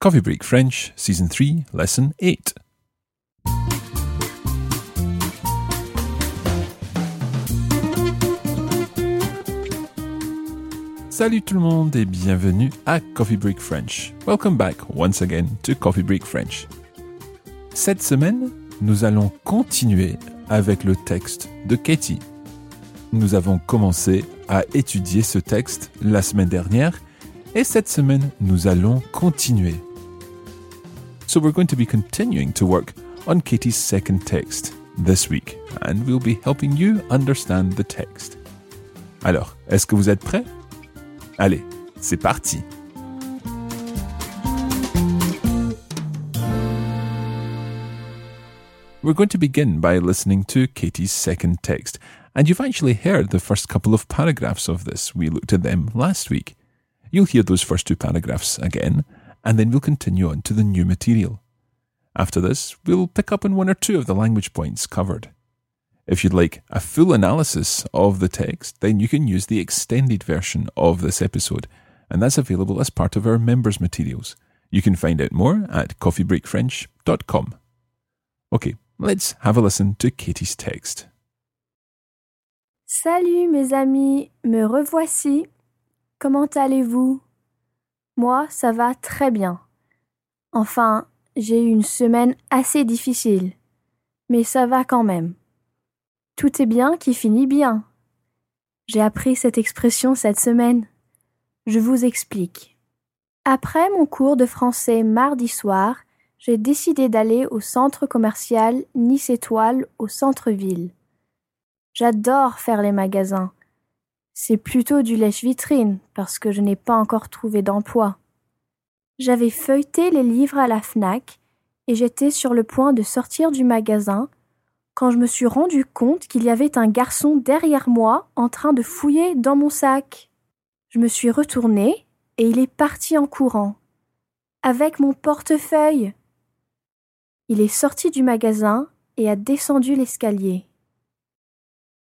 Coffee Break French, Season 3, Lesson 8. Salut tout le monde et bienvenue à Coffee Break French. Welcome back once again to Coffee Break French. Cette semaine, nous allons continuer avec le texte de Katie. Nous avons commencé à étudier ce texte la semaine dernière et cette semaine, nous allons continuer. So we're going to be continuing to work on Katie's second text this week and we'll be helping you understand the text. Alors, est-ce que vous êtes prêts Allez, c'est parti. We're going to begin by listening to Katie's second text, and you've actually heard the first couple of paragraphs of this. We looked at them last week. You'll hear those first two paragraphs again, and then we'll continue on to the new material. After this, we'll pick up on one or two of the language points covered. If you'd like a full analysis of the text, then you can use the extended version of this episode, and that's available as part of our members' materials. You can find out more at coffeebreakfrench.com. Okay, let's have a listen to Katie's text. Salut mes amis, me revoici. Comment allez-vous Moi, ça va très bien. Enfin, j'ai eu une semaine assez difficile, mais ça va quand même. Tout est bien qui finit bien. J'ai appris cette expression cette semaine. Je vous explique. Après mon cours de français mardi soir, j'ai décidé d'aller au centre commercial Nice Étoile au centre-ville. J'adore faire les magasins. C'est plutôt du lèche-vitrine parce que je n'ai pas encore trouvé d'emploi. J'avais feuilleté les livres à la FNAC et j'étais sur le point de sortir du magasin quand je me suis rendu compte qu'il y avait un garçon derrière moi en train de fouiller dans mon sac. Je me suis retournée et il est parti en courant. Avec mon portefeuille. Il est sorti du magasin et a descendu l'escalier.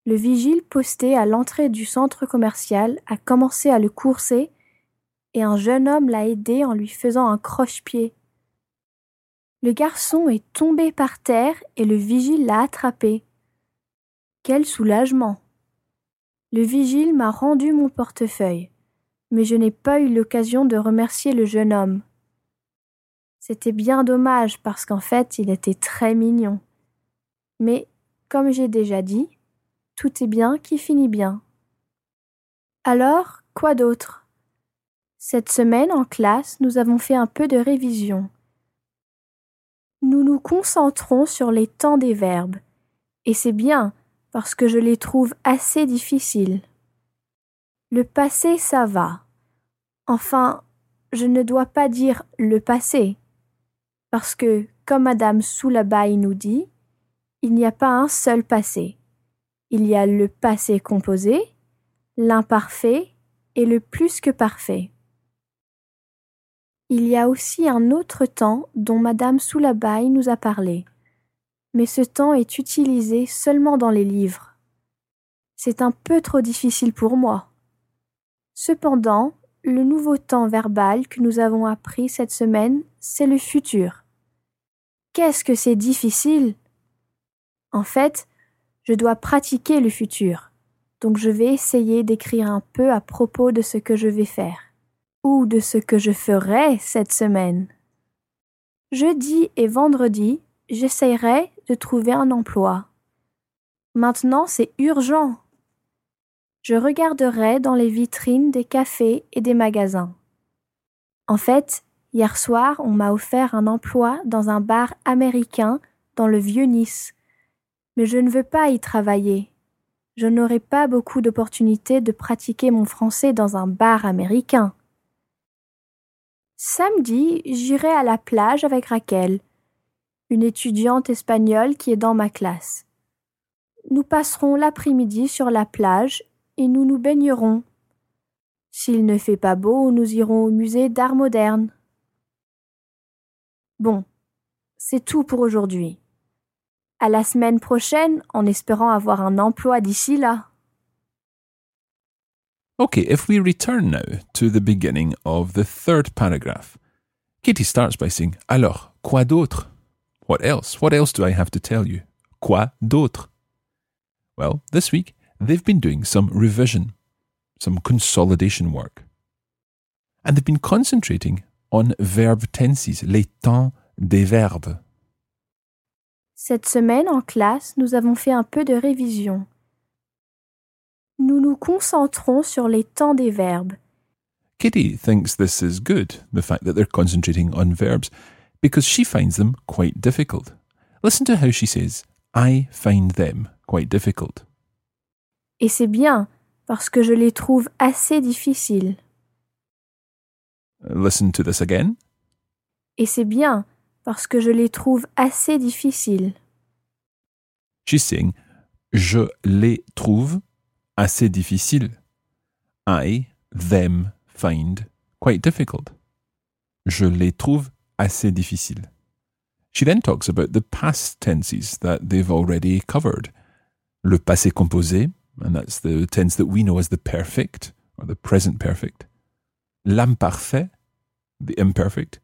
Le vigile posté à l'entrée du centre commercial a commencé à le courser et un jeune homme l'a aidé en lui faisant un croche-pied. Le garçon est tombé par terre et le vigile l'a attrapé. Quel soulagement. Le vigile m'a rendu mon portefeuille, mais je n'ai pas eu l'occasion de remercier le jeune homme. C'était bien dommage parce qu'en fait il était très mignon. Mais, comme j'ai déjà dit, tout est bien qui finit bien. Alors, quoi d'autre? Cette semaine en classe, nous avons fait un peu de révision nous nous concentrons sur les temps des verbes, et c'est bien parce que je les trouve assez difficiles. Le passé, ça va. Enfin, je ne dois pas dire le passé, parce que, comme Madame Soulabaï nous dit, il n'y a pas un seul passé. Il y a le passé composé, l'imparfait et le plus que parfait. Il y a aussi un autre temps dont Madame Soulabaï nous a parlé, mais ce temps est utilisé seulement dans les livres. C'est un peu trop difficile pour moi. Cependant, le nouveau temps verbal que nous avons appris cette semaine, c'est le futur. Qu'est-ce que c'est difficile? En fait, je dois pratiquer le futur, donc je vais essayer d'écrire un peu à propos de ce que je vais faire ou de ce que je ferai cette semaine. Jeudi et vendredi, j'essayerai de trouver un emploi. Maintenant, c'est urgent. Je regarderai dans les vitrines des cafés et des magasins. En fait, hier soir, on m'a offert un emploi dans un bar américain dans le vieux Nice. Mais je ne veux pas y travailler. Je n'aurai pas beaucoup d'opportunités de pratiquer mon français dans un bar américain. Samedi, j'irai à la plage avec Raquel, une étudiante espagnole qui est dans ma classe. Nous passerons l'après-midi sur la plage et nous nous baignerons. S'il ne fait pas beau, nous irons au musée d'art moderne. Bon, c'est tout pour aujourd'hui. À la semaine prochaine en espérant avoir un emploi d'ici là. Okay, if we return now to the beginning of the third paragraph, Katie starts by saying, Alors, quoi d'autre? What else? What else do I have to tell you? Quoi d'autre? Well, this week they've been doing some revision, some consolidation work. And they've been concentrating on verb tenses, les temps des verbes. Cette semaine en classe, nous avons fait un peu de révision. Nous nous concentrons sur les temps des verbes. Kitty thinks this is good, the fact that they're concentrating on verbs, because she finds them quite difficult. Listen to how she says, I find them quite difficult. Et c'est bien, parce que je les trouve assez difficiles. Listen to this again. Et c'est bien, parce que je les trouve assez difficiles. Saying, Je les trouve assez difficiles. I, them, find quite difficult. Je les trouve assez difficiles. She then talks about the past tenses that they've already covered. Le passé composé, and that's the tense that we know as the perfect or the present perfect. L'imparfait, the imperfect.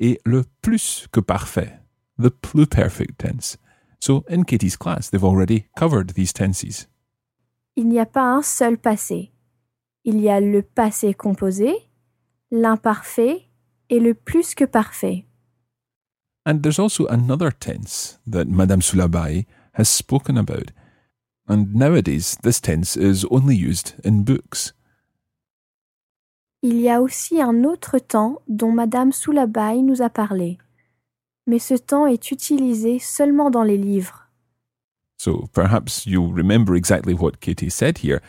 Et le plus que parfait, the pluperfect tense. So in Katie's class, they've already covered these tenses. Il n'y a pas un seul passé. Il y a le passé composé, l'imparfait et le plus que parfait. And there's also another tense that Madame Soulabai has spoken about. And nowadays, this tense is only used in books. Il y a aussi un autre temps dont Madame Soulabaille nous a parlé. Mais ce temps est utilisé seulement dans les livres. So perhaps you'll remember exactly what Katie said here,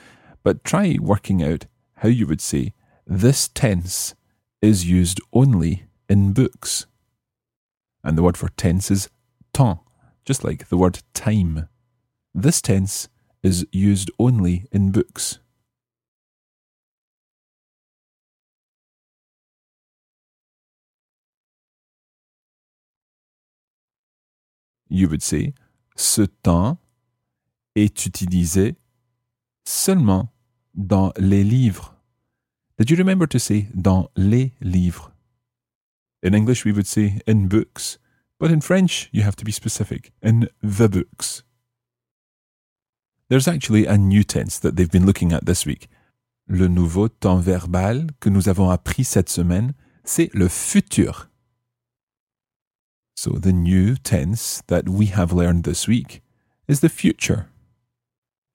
but try working out how you would say this tense is used only in books. And the word for tense is temps, just like the word time. This tense is used only in books. You would say ce temps est utilisé seulement dans les livres. Did you remember to say dans les livres? In English, we would say in books, but in French, you have to be specific in the books. There's actually a new tense that they've been looking at this week. Le nouveau temps verbal que nous avons appris cette semaine, c'est le futur. So the new tense that we have learned this week is the future.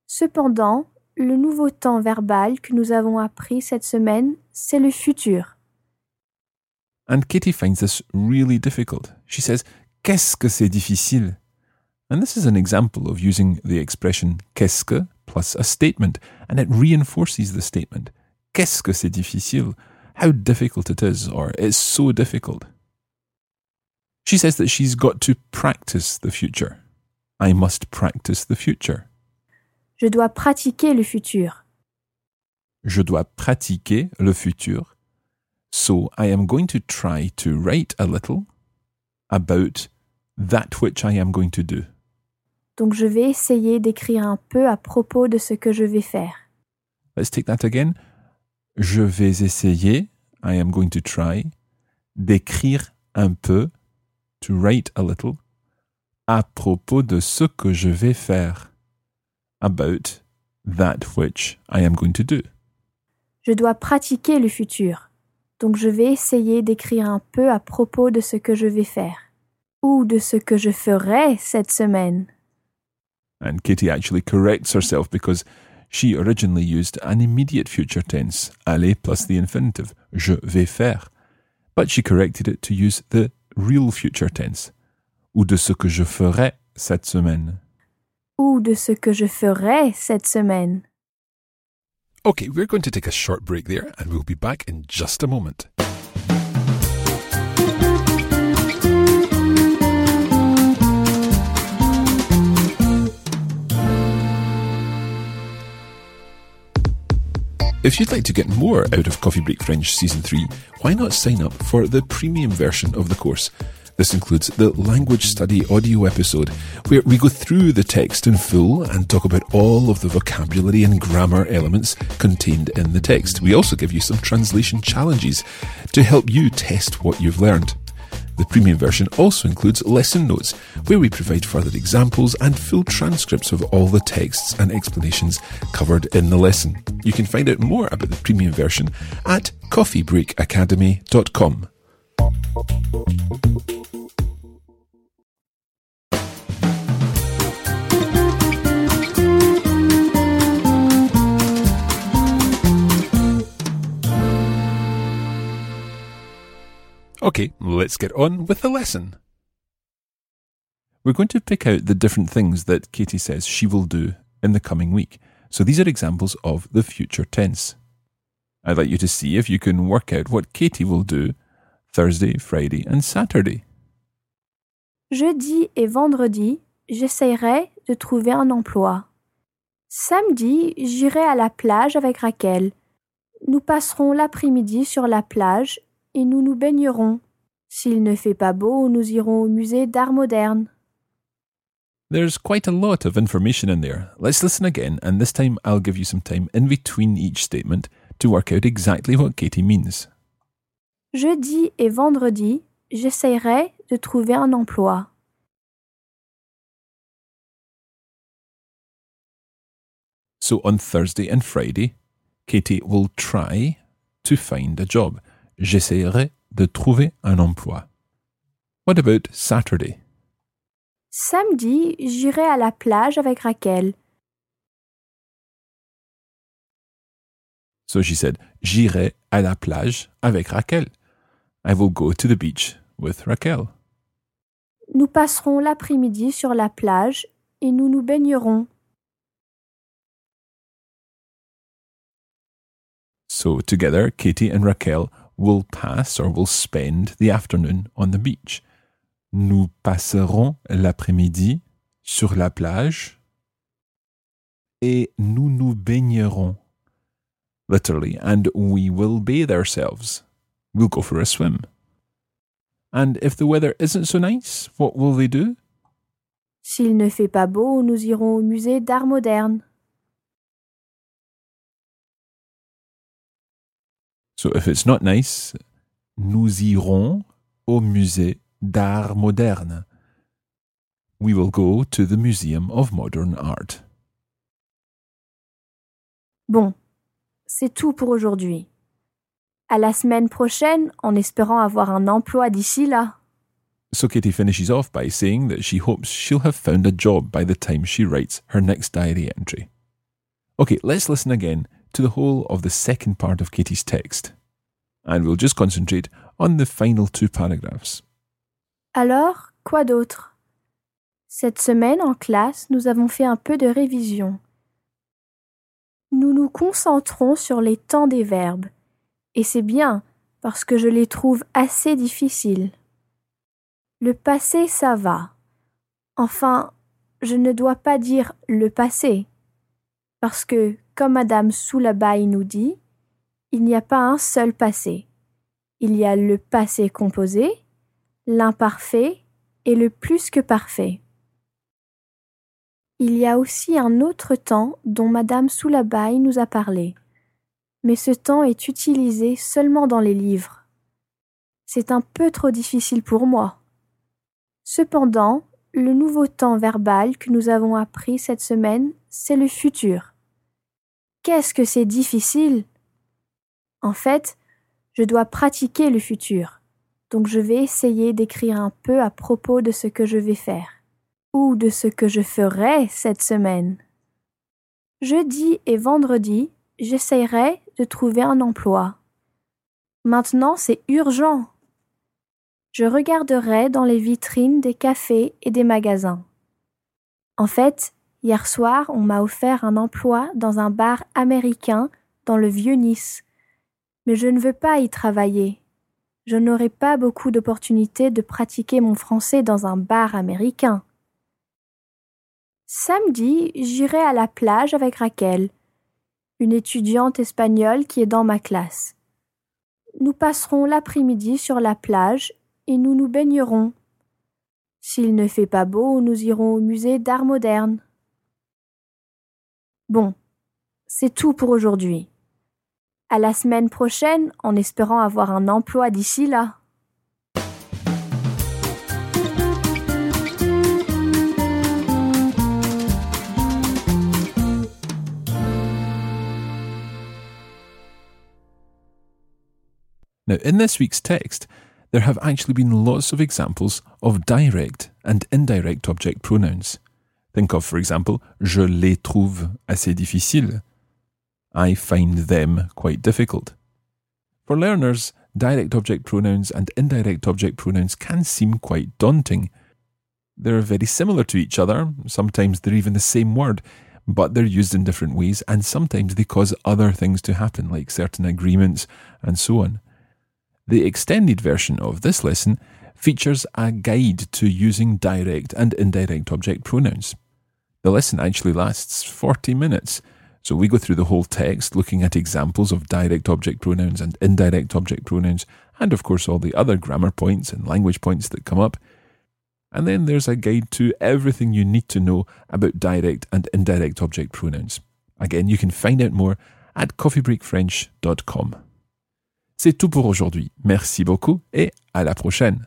Cependant, le nouveau temps verbal que nous avons appris cette semaine, c'est le futur. And Kitty finds this really difficult. She says, Qu'est-ce que c'est difficile? And this is an example of using the expression qu'est-ce que plus a statement, and it reinforces the statement. Qu'est-ce que c'est difficile? How difficult it is, or it's so difficult. She says that she's got to practice the future. I must practice the future. Je dois pratiquer le futur. Je dois pratiquer le futur. So I am going to try to write a little about that which I am going to do. Donc je vais essayer d'écrire un peu à propos de ce que je vais faire. Let's take that again. Je vais essayer, I am going to try, d'écrire un peu, to write a little, à propos de ce que je vais faire, about that which I am going to do. Je dois pratiquer le futur. Donc je vais essayer d'écrire un peu à propos de ce que je vais faire. Ou de ce que je ferai cette semaine. And Kitty actually corrects herself because she originally used an immediate future tense, aller plus the infinitive, je vais faire. But she corrected it to use the real future tense, ou de ce que je ferai cette semaine. Ou de ce que je ferai cette semaine. Okay, we're going to take a short break there and we'll be back in just a moment. If you'd like to get more out of Coffee Break French Season 3, why not sign up for the premium version of the course? This includes the language study audio episode, where we go through the text in full and talk about all of the vocabulary and grammar elements contained in the text. We also give you some translation challenges to help you test what you've learned. The premium version also includes lesson notes, where we provide further examples and full transcripts of all the texts and explanations covered in the lesson. You can find out more about the premium version at coffeebreakacademy.com. Okay, let's get on with the lesson. We're going to pick out the different things that Katie says she will do in the coming week. So these are examples of the future tense. I'd like you to see if you can work out what Katie will do Thursday, Friday, and Saturday. Jeudi et vendredi, j'essayerai de trouver un emploi. Samedi, j'irai à la plage avec Raquel. Nous passerons l'après-midi sur la plage et nous nous baignerons. S'il ne fait pas beau, nous irons au musée d'art moderne. There's quite a lot of information in there. Let's listen again, and this time I'll give you some time in between each statement to work out exactly what Katie means. Jeudi et vendredi, j'essayerai de trouver un emploi. So on Thursday and Friday, Katie will try to find a job. J'essaierai de trouver un emploi. What about Saturday? Samedi, j'irai à la plage avec Raquel. So she said, J'irai à la plage avec Raquel. I will go to the beach with Raquel. Nous passerons l'après-midi sur la plage et nous nous baignerons. So together, Katie and Raquel will pass or will spend the afternoon on the beach. Nous passerons l'après-midi sur la plage et nous nous baignerons. Literally, and we will bathe ourselves. We'll go for a swim. And if the weather isn't so nice, what will they do? S'il ne fait pas beau, nous irons au musée d'art moderne. So if it's not nice, nous irons au musée d'art moderne. We will go to the Museum of Modern Art. Bon, c'est tout pour aujourd'hui. À la semaine prochaine, en espérant avoir un emploi d'ici là. So Katie finishes off by saying that she hopes she'll have found a job by the time she writes her next diary entry. Okay, let's listen again to the whole of the second part of Katie's text. And we'll just concentrate on the final two paragraphs. Alors, quoi d'autre? Cette semaine, en classe, nous avons fait un peu de révision. Nous nous concentrons sur les temps des verbes, et c'est bien parce que je les trouve assez difficiles. Le passé, ça va. Enfin, je ne dois pas dire le passé, parce que, comme Madame Soulabaï nous dit, il n'y a pas un seul passé. Il y a le passé composé, l'imparfait et le plus que parfait. Il y a aussi un autre temps dont Madame Soulabaï nous a parlé, mais ce temps est utilisé seulement dans les livres. C'est un peu trop difficile pour moi. Cependant, le nouveau temps verbal que nous avons appris cette semaine, c'est le futur. Qu'est-ce que c'est difficile? En fait, je dois pratiquer le futur, donc je vais essayer d'écrire un peu à propos de ce que je vais faire, ou de ce que je ferai cette semaine. Jeudi et vendredi, j'essayerai de trouver un emploi. Maintenant, c'est urgent. Je regarderai dans les vitrines des cafés et des magasins. En fait, hier soir, on m'a offert un emploi dans un bar américain dans le vieux Nice. Mais je ne veux pas y travailler. Je n'aurai pas beaucoup d'opportunités de pratiquer mon français dans un bar américain. Samedi, j'irai à la plage avec Raquel, une étudiante espagnole qui est dans ma classe. Nous passerons l'après-midi sur la plage et nous nous baignerons. S'il ne fait pas beau, nous irons au musée d'art moderne. Bon, c'est tout pour aujourd'hui. À la semaine prochaine en espérant avoir un emploi d'ici là. Now, in this week's text, there have actually been lots of examples of direct and indirect object pronouns. Think of, for example, je les trouve assez difficiles. I find them quite difficult. For learners, direct object pronouns and indirect object pronouns can seem quite daunting. They're very similar to each other, sometimes they're even the same word, but they're used in different ways, and sometimes they cause other things to happen, like certain agreements and so on. The extended version of this lesson features a guide to using direct and indirect object pronouns. The lesson actually lasts 40 minutes, so we go through the whole text looking at examples of direct object pronouns and indirect object pronouns, and of course all the other grammar points and language points that come up. And then there's a guide to everything you need to know about direct and indirect object pronouns. Again, you can find out more at coffeebreakfrench.com. C'est tout pour aujourd'hui. Merci beaucoup et à la prochaine.